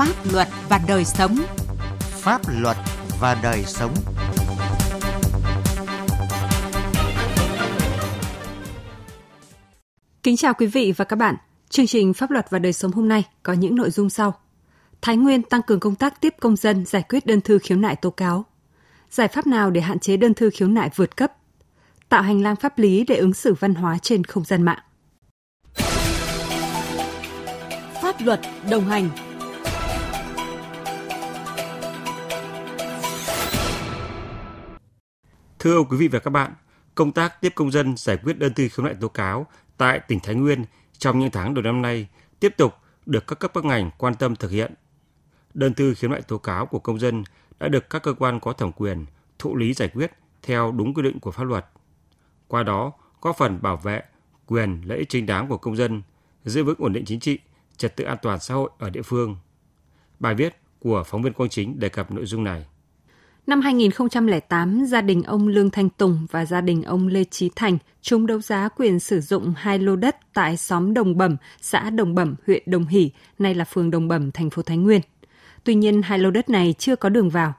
Pháp luật và đời sống. Pháp luật và đời sống. Kính chào quý vị và các bạn. Chương trình Pháp luật và đời sống hôm nay có những nội dung sau. Thái Nguyên tăng cường công tác tiếp công dân giải quyết đơn thư khiếu nại tố cáo. Giải pháp nào để hạn chế đơn thư khiếu nại vượt cấp? Tạo hành lang pháp lý để ứng xử văn hóa trên không gian mạng. Pháp luật đồng hành Thưa quý vị và các bạn, công tác tiếp công dân giải quyết đơn thư khiếu nại tố cáo tại tỉnh Thái Nguyên trong những tháng đầu năm nay tiếp tục được các cấp các ngành quan tâm thực hiện. Đơn thư khiếu nại tố cáo của công dân đã được các cơ quan có thẩm quyền thụ lý giải quyết theo đúng quy định của pháp luật. Qua đó, góp phần bảo vệ quyền lợi ích chính đáng của công dân, giữ vững ổn định chính trị, trật tự an toàn xã hội ở địa phương. Bài viết của phóng viên Quang Chính đề cập nội dung này. Năm 2008, gia đình ông Lương Thanh Tùng và gia đình ông Lê Trí Thành chung đấu giá quyền sử dụng hai lô đất tại xóm Đồng Bẩm, xã Đồng Bẩm, huyện Đồng Hỷ, nay là phường Đồng Bẩm, thành phố Thái Nguyên. Tuy nhiên, hai lô đất này chưa có đường vào.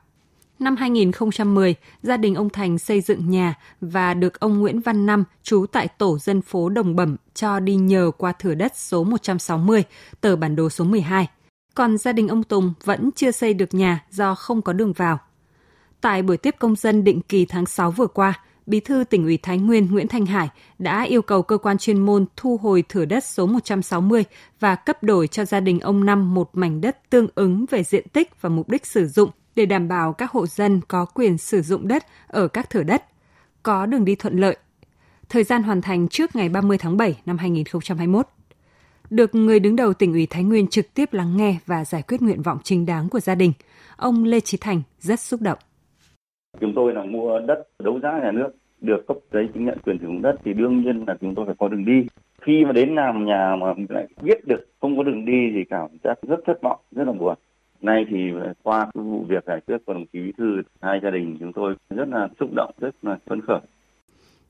Năm 2010, gia đình ông Thành xây dựng nhà và được ông Nguyễn Văn Năm, trú tại tổ dân phố Đồng Bẩm, cho đi nhờ qua thửa đất số 160, tờ bản đồ số 12. Còn gia đình ông Tùng vẫn chưa xây được nhà do không có đường vào. Tại buổi tiếp công dân định kỳ tháng 6 vừa qua, Bí thư tỉnh ủy Thái Nguyên Nguyễn Thanh Hải đã yêu cầu cơ quan chuyên môn thu hồi thửa đất số 160 và cấp đổi cho gia đình ông Năm một mảnh đất tương ứng về diện tích và mục đích sử dụng để đảm bảo các hộ dân có quyền sử dụng đất ở các thửa đất, có đường đi thuận lợi. Thời gian hoàn thành trước ngày 30 tháng 7 năm 2021. Được người đứng đầu tỉnh ủy Thái Nguyên trực tiếp lắng nghe và giải quyết nguyện vọng chính đáng của gia đình, ông Lê Trí Thành rất xúc động. Chúng tôi là mua đất đấu giá nhà nước, được cấp giấy chứng nhận quyền sử dụng đất thì đương nhiên là chúng tôi phải có đường đi. Khi mà đến làm nhà mà lại biết được không có đường đi thì cảm giác rất thất vọng, rất là buồn. Nay thì qua cái vụ việc giải quyết của đồng chí bí thư hai gia đình chúng tôi rất là xúc động, rất là phấn khởi.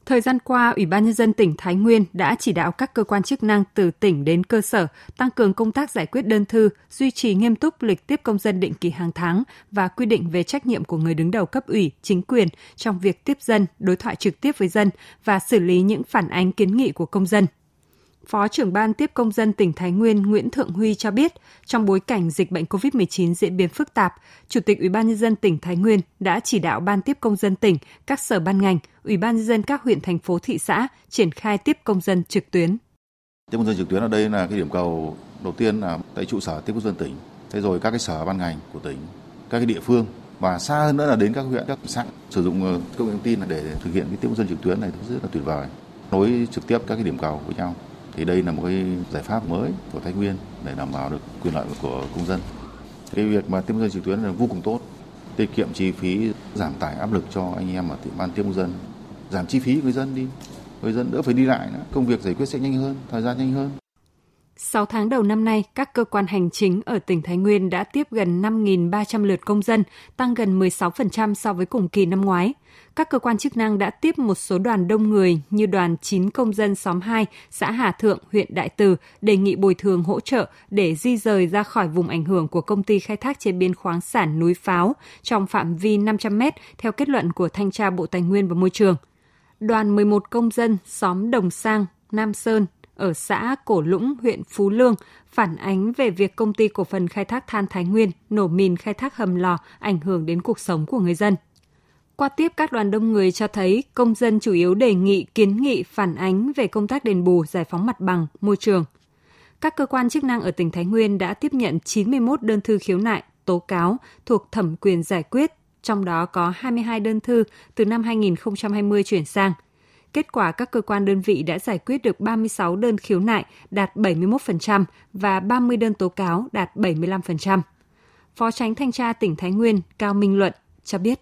Thời gian qua, Ủy ban Nhân dân tỉnh Thái Nguyên đã chỉ đạo các cơ quan chức năng từ tỉnh đến cơ sở tăng cường công tác giải quyết đơn thư, duy trì nghiêm túc lịch tiếp công dân định kỳ hàng tháng và quy định về trách nhiệm của người đứng đầu cấp ủy, chính quyền trong việc tiếp dân, đối thoại trực tiếp với dân và xử lý những phản ánh kiến nghị của công dân. Phó trưởng ban tiếp công dân tỉnh Thái Nguyên Nguyễn Thượng Huy cho biết, trong bối cảnh dịch bệnh COVID-19 diễn biến phức tạp, Chủ tịch Ủy ban nhân dân tỉnh Thái Nguyên đã chỉ đạo ban tiếp công dân tỉnh, các sở ban ngành, Ủy ban nhân dân các huyện thành phố thị xã triển khai tiếp công dân trực tuyến. Tiếp công dân trực tuyến ở đây là cái điểm cầu đầu tiên là tại trụ sở tiếp công dân tỉnh, thế rồi các cái sở ban ngành của tỉnh, các cái địa phương và xa hơn nữa là đến các huyện các xã sử dụng ờ, công nghệ thông tin để thực hiện cái tiếp công dân trực tuyến này rất là tuyệt vời nối trực tiếp các cái điểm cầu với nhau thì đây là một cái giải pháp mới của Thái Nguyên để đảm bảo được quyền lợi của công dân. Cái việc mà tiếp công dân trực tuyến là vô cùng tốt, tiết kiệm chi phí, giảm tải áp lực cho anh em ở ban tiếp công dân, giảm chi phí người dân đi, người dân đỡ phải đi lại nữa, công việc giải quyết sẽ nhanh hơn, thời gian nhanh hơn. 6 tháng đầu năm nay, các cơ quan hành chính ở tỉnh Thái Nguyên đã tiếp gần 5.300 lượt công dân, tăng gần 16% so với cùng kỳ năm ngoái. Các cơ quan chức năng đã tiếp một số đoàn đông người như đoàn 9 công dân xóm 2, xã Hà Thượng, huyện Đại Từ đề nghị bồi thường hỗ trợ để di rời ra khỏi vùng ảnh hưởng của công ty khai thác chế biến khoáng sản núi Pháo trong phạm vi 500 m theo kết luận của Thanh tra Bộ Tài nguyên và Môi trường. Đoàn 11 công dân xóm Đồng Sang, Nam Sơn, ở xã Cổ Lũng, huyện Phú Lương phản ánh về việc công ty cổ phần khai thác than Thái Nguyên nổ mìn khai thác hầm lò ảnh hưởng đến cuộc sống của người dân. Qua tiếp các đoàn đông người cho thấy công dân chủ yếu đề nghị kiến nghị phản ánh về công tác đền bù giải phóng mặt bằng, môi trường. Các cơ quan chức năng ở tỉnh Thái Nguyên đã tiếp nhận 91 đơn thư khiếu nại, tố cáo thuộc thẩm quyền giải quyết, trong đó có 22 đơn thư từ năm 2020 chuyển sang – Kết quả các cơ quan đơn vị đã giải quyết được 36 đơn khiếu nại đạt 71% và 30 đơn tố cáo đạt 75%. Phó tránh thanh tra tỉnh Thái Nguyên Cao Minh Luận cho biết.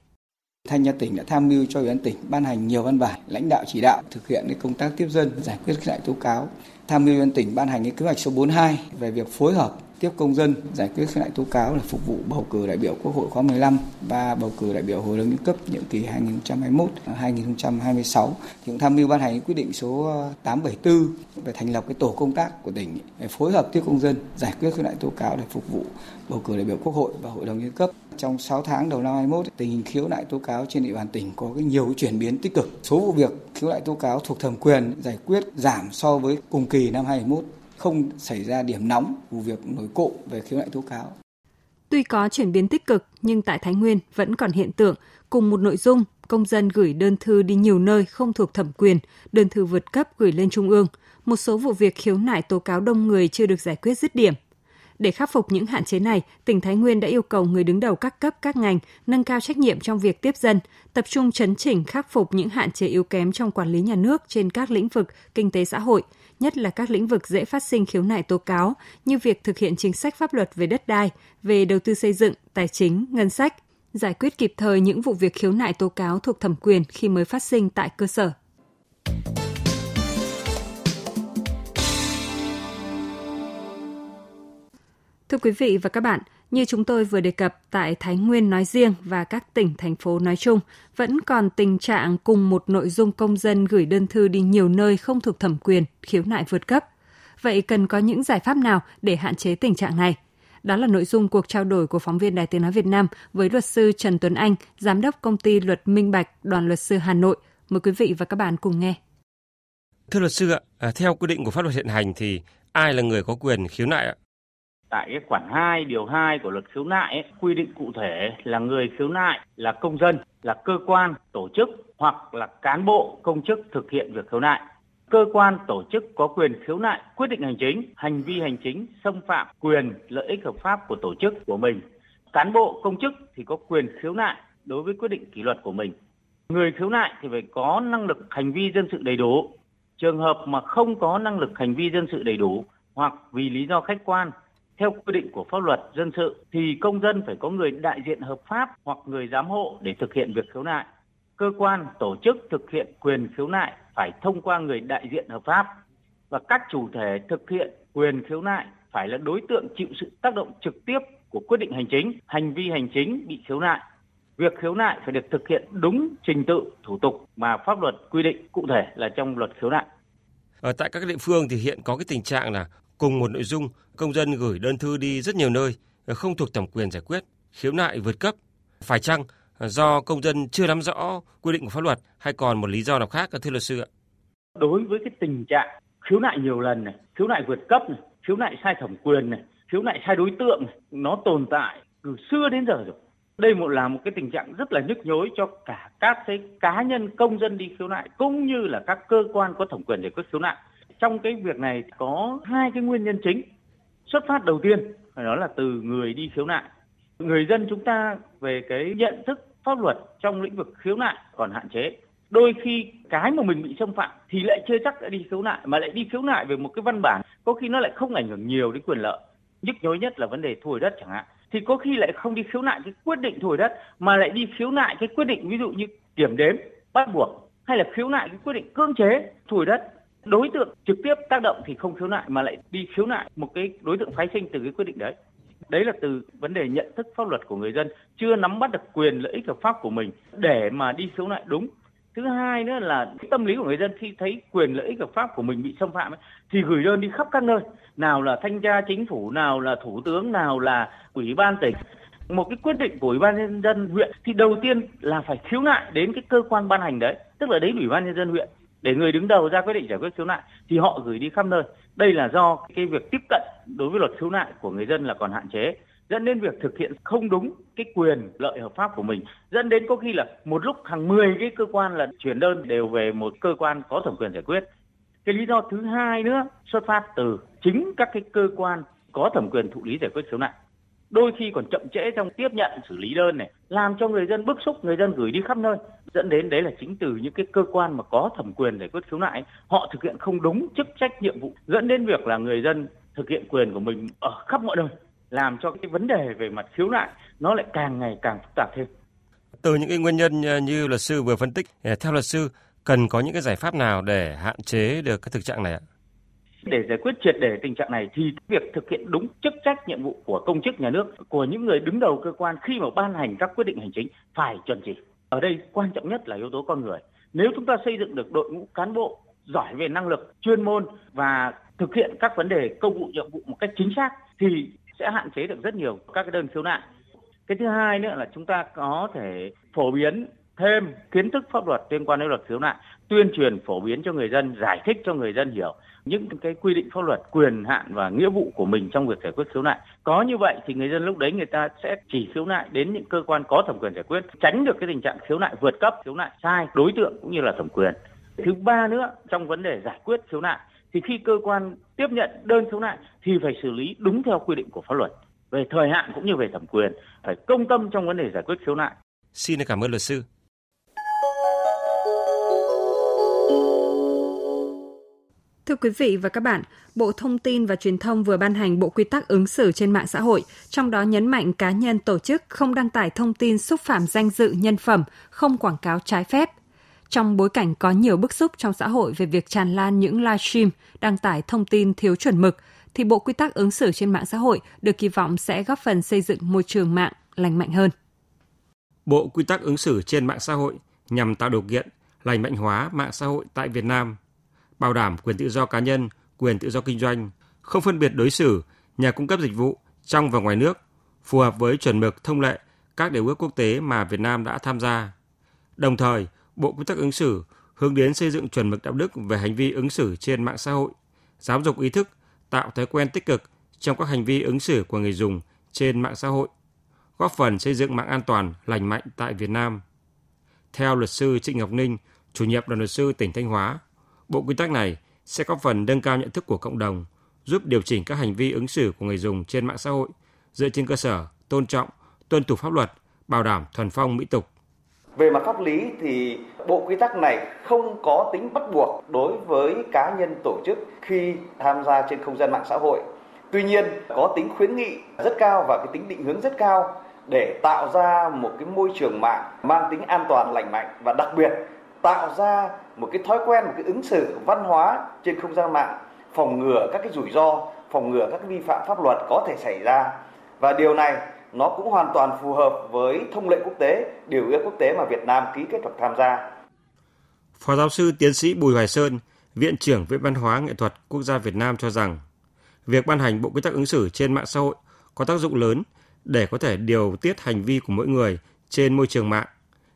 Thanh tra tỉnh đã tham mưu cho Ủy ban tỉnh ban hành nhiều văn bản, lãnh đạo chỉ đạo thực hiện công tác tiếp dân, giải quyết khiếu tố cáo. Tham mưu Ủy ban tỉnh ban hành cái kế hoạch số 42 về việc phối hợp tiếp công dân, giải quyết khiếu nại tố cáo là phục vụ bầu cử đại biểu Quốc hội khóa 15 và bầu cử đại biểu Hội đồng nhân cấp nhiệm kỳ 2021-2026 à, thì cũng tham mưu ban hành quyết định số ờ, 874 về thành lập cái tổ công tác của tỉnh để phối hợp tiếp công dân giải quyết khiếu nại tố cáo để phục vụ bầu cử đại biểu Quốc hội và Hội đồng nhân cấp. Trong 6 tháng đầu năm 2021, tình hình khiếu nại tố cáo trên địa bàn tỉnh có cái nhiều chuyển biến tích cực. Số vụ việc khiếu nại tố cáo thuộc thẩm quyền giải quyết giảm so với cùng kỳ năm 2021 không xảy ra điểm nóng vụ việc nổi cộ về khiếu nại tố cáo. Tuy có chuyển biến tích cực nhưng tại Thái Nguyên vẫn còn hiện tượng cùng một nội dung công dân gửi đơn thư đi nhiều nơi không thuộc thẩm quyền, đơn thư vượt cấp gửi lên trung ương. Một số vụ việc khiếu nại tố cáo đông người chưa được giải quyết dứt điểm. Để khắc phục những hạn chế này, tỉnh Thái Nguyên đã yêu cầu người đứng đầu các cấp các ngành nâng cao trách nhiệm trong việc tiếp dân, tập trung chấn chỉnh khắc phục những hạn chế yếu kém trong quản lý nhà nước trên các lĩnh vực kinh tế xã hội, nhất là các lĩnh vực dễ phát sinh khiếu nại tố cáo như việc thực hiện chính sách pháp luật về đất đai, về đầu tư xây dựng, tài chính, ngân sách, giải quyết kịp thời những vụ việc khiếu nại tố cáo thuộc thẩm quyền khi mới phát sinh tại cơ sở. Thưa quý vị và các bạn, như chúng tôi vừa đề cập tại Thái Nguyên nói riêng và các tỉnh, thành phố nói chung, vẫn còn tình trạng cùng một nội dung công dân gửi đơn thư đi nhiều nơi không thuộc thẩm quyền, khiếu nại vượt cấp. Vậy cần có những giải pháp nào để hạn chế tình trạng này? Đó là nội dung cuộc trao đổi của phóng viên Đài Tiếng Nói Việt Nam với luật sư Trần Tuấn Anh, Giám đốc công ty luật Minh Bạch, đoàn luật sư Hà Nội. Mời quý vị và các bạn cùng nghe. Thưa luật sư ạ, à, theo quy định của pháp luật hiện hành thì ai là người có quyền khiếu nại ạ? Tại cái khoản 2 điều 2 của luật khiếu nại ấy, quy định cụ thể là người khiếu nại là công dân, là cơ quan, tổ chức hoặc là cán bộ công chức thực hiện việc khiếu nại. Cơ quan tổ chức có quyền khiếu nại quyết định hành chính, hành vi hành chính xâm phạm quyền lợi ích hợp pháp của tổ chức của mình. Cán bộ công chức thì có quyền khiếu nại đối với quyết định kỷ luật của mình. Người khiếu nại thì phải có năng lực hành vi dân sự đầy đủ. Trường hợp mà không có năng lực hành vi dân sự đầy đủ hoặc vì lý do khách quan theo quy định của pháp luật dân sự thì công dân phải có người đại diện hợp pháp hoặc người giám hộ để thực hiện việc khiếu nại. Cơ quan, tổ chức thực hiện quyền khiếu nại phải thông qua người đại diện hợp pháp và các chủ thể thực hiện quyền khiếu nại phải là đối tượng chịu sự tác động trực tiếp của quyết định hành chính, hành vi hành chính bị khiếu nại. Việc khiếu nại phải được thực hiện đúng trình tự, thủ tục mà pháp luật quy định cụ thể là trong luật khiếu nại. Ở tại các địa phương thì hiện có cái tình trạng là cùng một nội dung, công dân gửi đơn thư đi rất nhiều nơi, không thuộc thẩm quyền giải quyết, khiếu nại vượt cấp. Phải chăng do công dân chưa nắm rõ quy định của pháp luật hay còn một lý do nào khác thưa luật sư ạ? Đối với cái tình trạng khiếu nại nhiều lần này, khiếu nại vượt cấp này, khiếu nại sai thẩm quyền này, khiếu nại sai đối tượng này, nó tồn tại từ xưa đến giờ rồi. Đây một là một cái tình trạng rất là nhức nhối cho cả các cái cá nhân công dân đi khiếu nại cũng như là các cơ quan có thẩm quyền giải quyết khiếu nại trong cái việc này có hai cái nguyên nhân chính. Xuất phát đầu tiên phải nói là từ người đi khiếu nại. Người dân chúng ta về cái nhận thức pháp luật trong lĩnh vực khiếu nại còn hạn chế. Đôi khi cái mà mình bị xâm phạm thì lại chưa chắc đã đi khiếu nại, mà lại đi khiếu nại về một cái văn bản, có khi nó lại không ảnh hưởng nhiều đến quyền lợi. Nhức nhối nhất là vấn đề thu hồi đất chẳng hạn. Thì có khi lại không đi khiếu nại cái quyết định thu hồi đất, mà lại đi khiếu nại cái quyết định ví dụ như kiểm đếm bắt buộc, hay là khiếu nại cái quyết định cưỡng chế thu hồi đất đối tượng trực tiếp tác động thì không khiếu nại mà lại đi khiếu nại một cái đối tượng phái sinh từ cái quyết định đấy. Đấy là từ vấn đề nhận thức pháp luật của người dân chưa nắm bắt được quyền lợi ích hợp pháp của mình để mà đi khiếu nại đúng. Thứ hai nữa là tâm lý của người dân khi thấy quyền lợi ích hợp pháp của mình bị xâm phạm ấy, thì gửi đơn đi khắp các nơi. Nào là thanh tra chính phủ nào là thủ tướng nào là ủy ban tỉnh. Một cái quyết định của ủy ban nhân dân huyện thì đầu tiên là phải khiếu nại đến cái cơ quan ban hành đấy tức là đến ủy ban nhân dân huyện để người đứng đầu ra quyết định giải quyết khiếu nại thì họ gửi đi khắp nơi. Đây là do cái việc tiếp cận đối với luật khiếu nại của người dân là còn hạn chế, dẫn đến việc thực hiện không đúng cái quyền lợi hợp pháp của mình, dẫn đến có khi là một lúc hàng 10 cái cơ quan là chuyển đơn đều về một cơ quan có thẩm quyền giải quyết. Cái lý do thứ hai nữa, xuất phát từ chính các cái cơ quan có thẩm quyền thụ lý giải quyết khiếu nại đôi khi còn chậm trễ trong tiếp nhận, xử lý đơn này, làm cho người dân bức xúc, người dân gửi đi khắp nơi, dẫn đến đấy là chính từ những cái cơ quan mà có thẩm quyền giải quyết khiếu nại, họ thực hiện không đúng chức trách nhiệm vụ, dẫn đến việc là người dân thực hiện quyền của mình ở khắp mọi nơi, làm cho cái vấn đề về mặt khiếu nại nó lại càng ngày càng phức tạp thêm. Từ những cái nguyên nhân như luật sư vừa phân tích eh, theo luật sư, cần có những cái giải pháp nào để hạn chế được cái thực trạng này ạ? Để giải quyết triệt để tình trạng này thì việc thực hiện đúng chức trách nhiệm vụ của công chức nhà nước, của những người đứng đầu cơ quan khi mà ban hành các quyết định hành chính phải chuẩn chỉ. Ở đây quan trọng nhất là yếu tố con người. Nếu chúng ta xây dựng được đội ngũ cán bộ giỏi về năng lực, chuyên môn và thực hiện các vấn đề công vụ nhiệm vụ một cách chính xác thì sẽ hạn chế được rất nhiều các cái đơn khiếu nại. Cái thứ hai nữa là chúng ta có thể phổ biến thêm kiến thức pháp luật liên quan đến luật khiếu nại, tuyên truyền phổ biến cho người dân, giải thích cho người dân hiểu những cái quy định pháp luật, quyền hạn và nghĩa vụ của mình trong việc giải quyết khiếu nại. Có như vậy thì người dân lúc đấy người ta sẽ chỉ khiếu nại đến những cơ quan có thẩm quyền giải quyết, tránh được cái tình trạng khiếu nại vượt cấp, khiếu nại sai đối tượng cũng như là thẩm quyền. Thứ ba nữa, trong vấn đề giải quyết khiếu nại thì khi cơ quan tiếp nhận đơn khiếu nại thì phải xử lý đúng theo quy định của pháp luật về thời hạn cũng như về thẩm quyền, phải công tâm trong vấn đề giải quyết khiếu nại. Xin cảm ơn luật sư. Thưa quý vị và các bạn, Bộ Thông tin và Truyền thông vừa ban hành bộ quy tắc ứng xử trên mạng xã hội, trong đó nhấn mạnh cá nhân tổ chức không đăng tải thông tin xúc phạm danh dự nhân phẩm, không quảng cáo trái phép. Trong bối cảnh có nhiều bức xúc trong xã hội về việc tràn lan những livestream đăng tải thông tin thiếu chuẩn mực, thì bộ quy tắc ứng xử trên mạng xã hội được kỳ vọng sẽ góp phần xây dựng môi trường mạng lành mạnh hơn. Bộ quy tắc ứng xử trên mạng xã hội nhằm tạo điều kiện lành mạnh hóa mạng xã hội tại Việt Nam – bảo đảm quyền tự do cá nhân, quyền tự do kinh doanh, không phân biệt đối xử nhà cung cấp dịch vụ trong và ngoài nước, phù hợp với chuẩn mực thông lệ các điều ước quốc tế mà Việt Nam đã tham gia. Đồng thời, Bộ Quy tắc ứng xử hướng đến xây dựng chuẩn mực đạo đức về hành vi ứng xử trên mạng xã hội, giáo dục ý thức, tạo thói quen tích cực trong các hành vi ứng xử của người dùng trên mạng xã hội, góp phần xây dựng mạng an toàn, lành mạnh tại Việt Nam. Theo luật sư Trịnh Ngọc Ninh, chủ nhiệm đoàn luật sư tỉnh Thanh Hóa, Bộ quy tắc này sẽ có phần nâng cao nhận thức của cộng đồng, giúp điều chỉnh các hành vi ứng xử của người dùng trên mạng xã hội dựa trên cơ sở tôn trọng, tuân thủ pháp luật, bảo đảm thuần phong mỹ tục. Về mặt pháp lý thì bộ quy tắc này không có tính bắt buộc đối với cá nhân tổ chức khi tham gia trên không gian mạng xã hội. Tuy nhiên có tính khuyến nghị rất cao và cái tính định hướng rất cao để tạo ra một cái môi trường mạng mang tính an toàn lành mạnh và đặc biệt tạo ra một cái thói quen một cái ứng xử văn hóa trên không gian mạng phòng ngừa các cái rủi ro phòng ngừa các cái vi phạm pháp luật có thể xảy ra và điều này nó cũng hoàn toàn phù hợp với thông lệ quốc tế điều ước quốc tế mà Việt Nam ký kết hoặc tham gia. Phó giáo sư tiến sĩ Bùi Hoài Sơn, Viện trưởng Viện Văn hóa Nghệ thuật Quốc gia Việt Nam cho rằng việc ban hành bộ quy tắc ứng xử trên mạng xã hội có tác dụng lớn để có thể điều tiết hành vi của mỗi người trên môi trường mạng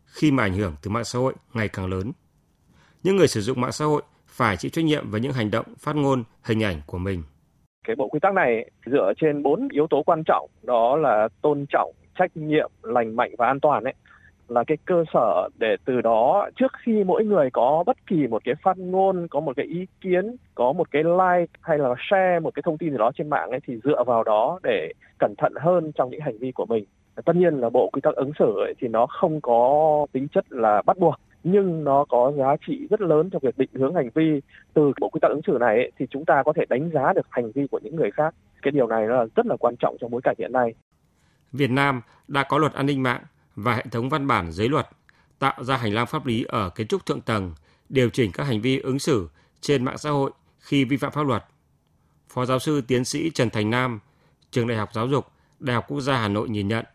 khi mà ảnh hưởng từ mạng xã hội ngày càng lớn. Những người sử dụng mạng xã hội phải chịu trách nhiệm với những hành động, phát ngôn, hình ảnh của mình. Cái bộ quy tắc này dựa trên bốn yếu tố quan trọng đó là tôn trọng, trách nhiệm, lành mạnh và an toàn ấy là cái cơ sở để từ đó trước khi mỗi người có bất kỳ một cái phát ngôn, có một cái ý kiến, có một cái like hay là share một cái thông tin gì đó trên mạng ấy thì dựa vào đó để cẩn thận hơn trong những hành vi của mình tất nhiên là bộ quy tắc ứng xử ấy, thì nó không có tính chất là bắt buộc nhưng nó có giá trị rất lớn trong việc định hướng hành vi. Từ bộ quy tắc ứng xử này ấy, thì chúng ta có thể đánh giá được hành vi của những người khác. Cái điều này là rất là quan trọng trong bối cảnh hiện nay. Việt Nam đã có luật an ninh mạng và hệ thống văn bản dưới luật tạo ra hành lang pháp lý ở kiến trúc thượng tầng điều chỉnh các hành vi ứng xử trên mạng xã hội khi vi phạm pháp luật. Phó giáo sư tiến sĩ Trần Thành Nam, trường Đại học Giáo dục, Đại học Quốc gia Hà Nội nhìn nhận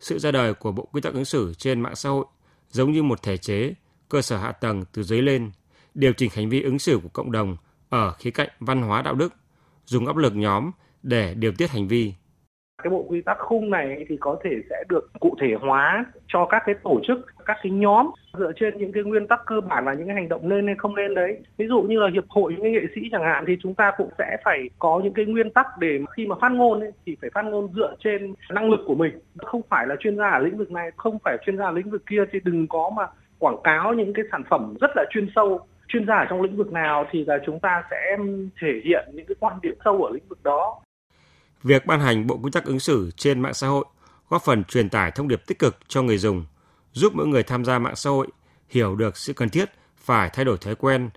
sự ra đời của bộ quy tắc ứng xử trên mạng xã hội giống như một thể chế, cơ sở hạ tầng từ dưới lên, điều chỉnh hành vi ứng xử của cộng đồng ở khía cạnh văn hóa đạo đức, dùng áp lực nhóm để điều tiết hành vi. Cái bộ quy tắc khung này thì có thể sẽ được cụ thể hóa cho các cái tổ chức các cái nhóm dựa trên những cái nguyên tắc cơ bản là những cái hành động nên hay không nên đấy. Ví dụ như là hiệp hội những nghệ sĩ chẳng hạn thì chúng ta cũng sẽ phải có những cái nguyên tắc để khi mà phát ngôn ấy, thì phải phát ngôn dựa trên năng lực của mình. Không phải là chuyên gia ở lĩnh vực này không phải chuyên gia ở lĩnh vực kia thì đừng có mà quảng cáo những cái sản phẩm rất là chuyên sâu chuyên gia ở trong lĩnh vực nào thì là chúng ta sẽ thể hiện những cái quan điểm sâu ở lĩnh vực đó Việc ban hành bộ quy tắc ứng xử trên mạng xã hội góp phần truyền tải thông điệp tích cực cho người dùng, giúp mỗi người tham gia mạng xã hội hiểu được sự cần thiết phải thay đổi thói quen,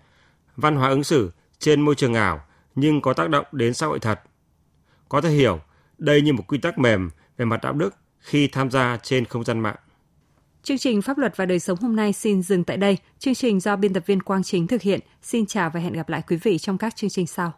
văn hóa ứng xử trên môi trường ảo nhưng có tác động đến xã hội thật. Có thể hiểu đây như một quy tắc mềm về mặt đạo đức khi tham gia trên không gian mạng. Chương trình Pháp luật và đời sống hôm nay xin dừng tại đây. Chương trình do biên tập viên Quang Chính thực hiện. Xin chào và hẹn gặp lại quý vị trong các chương trình sau.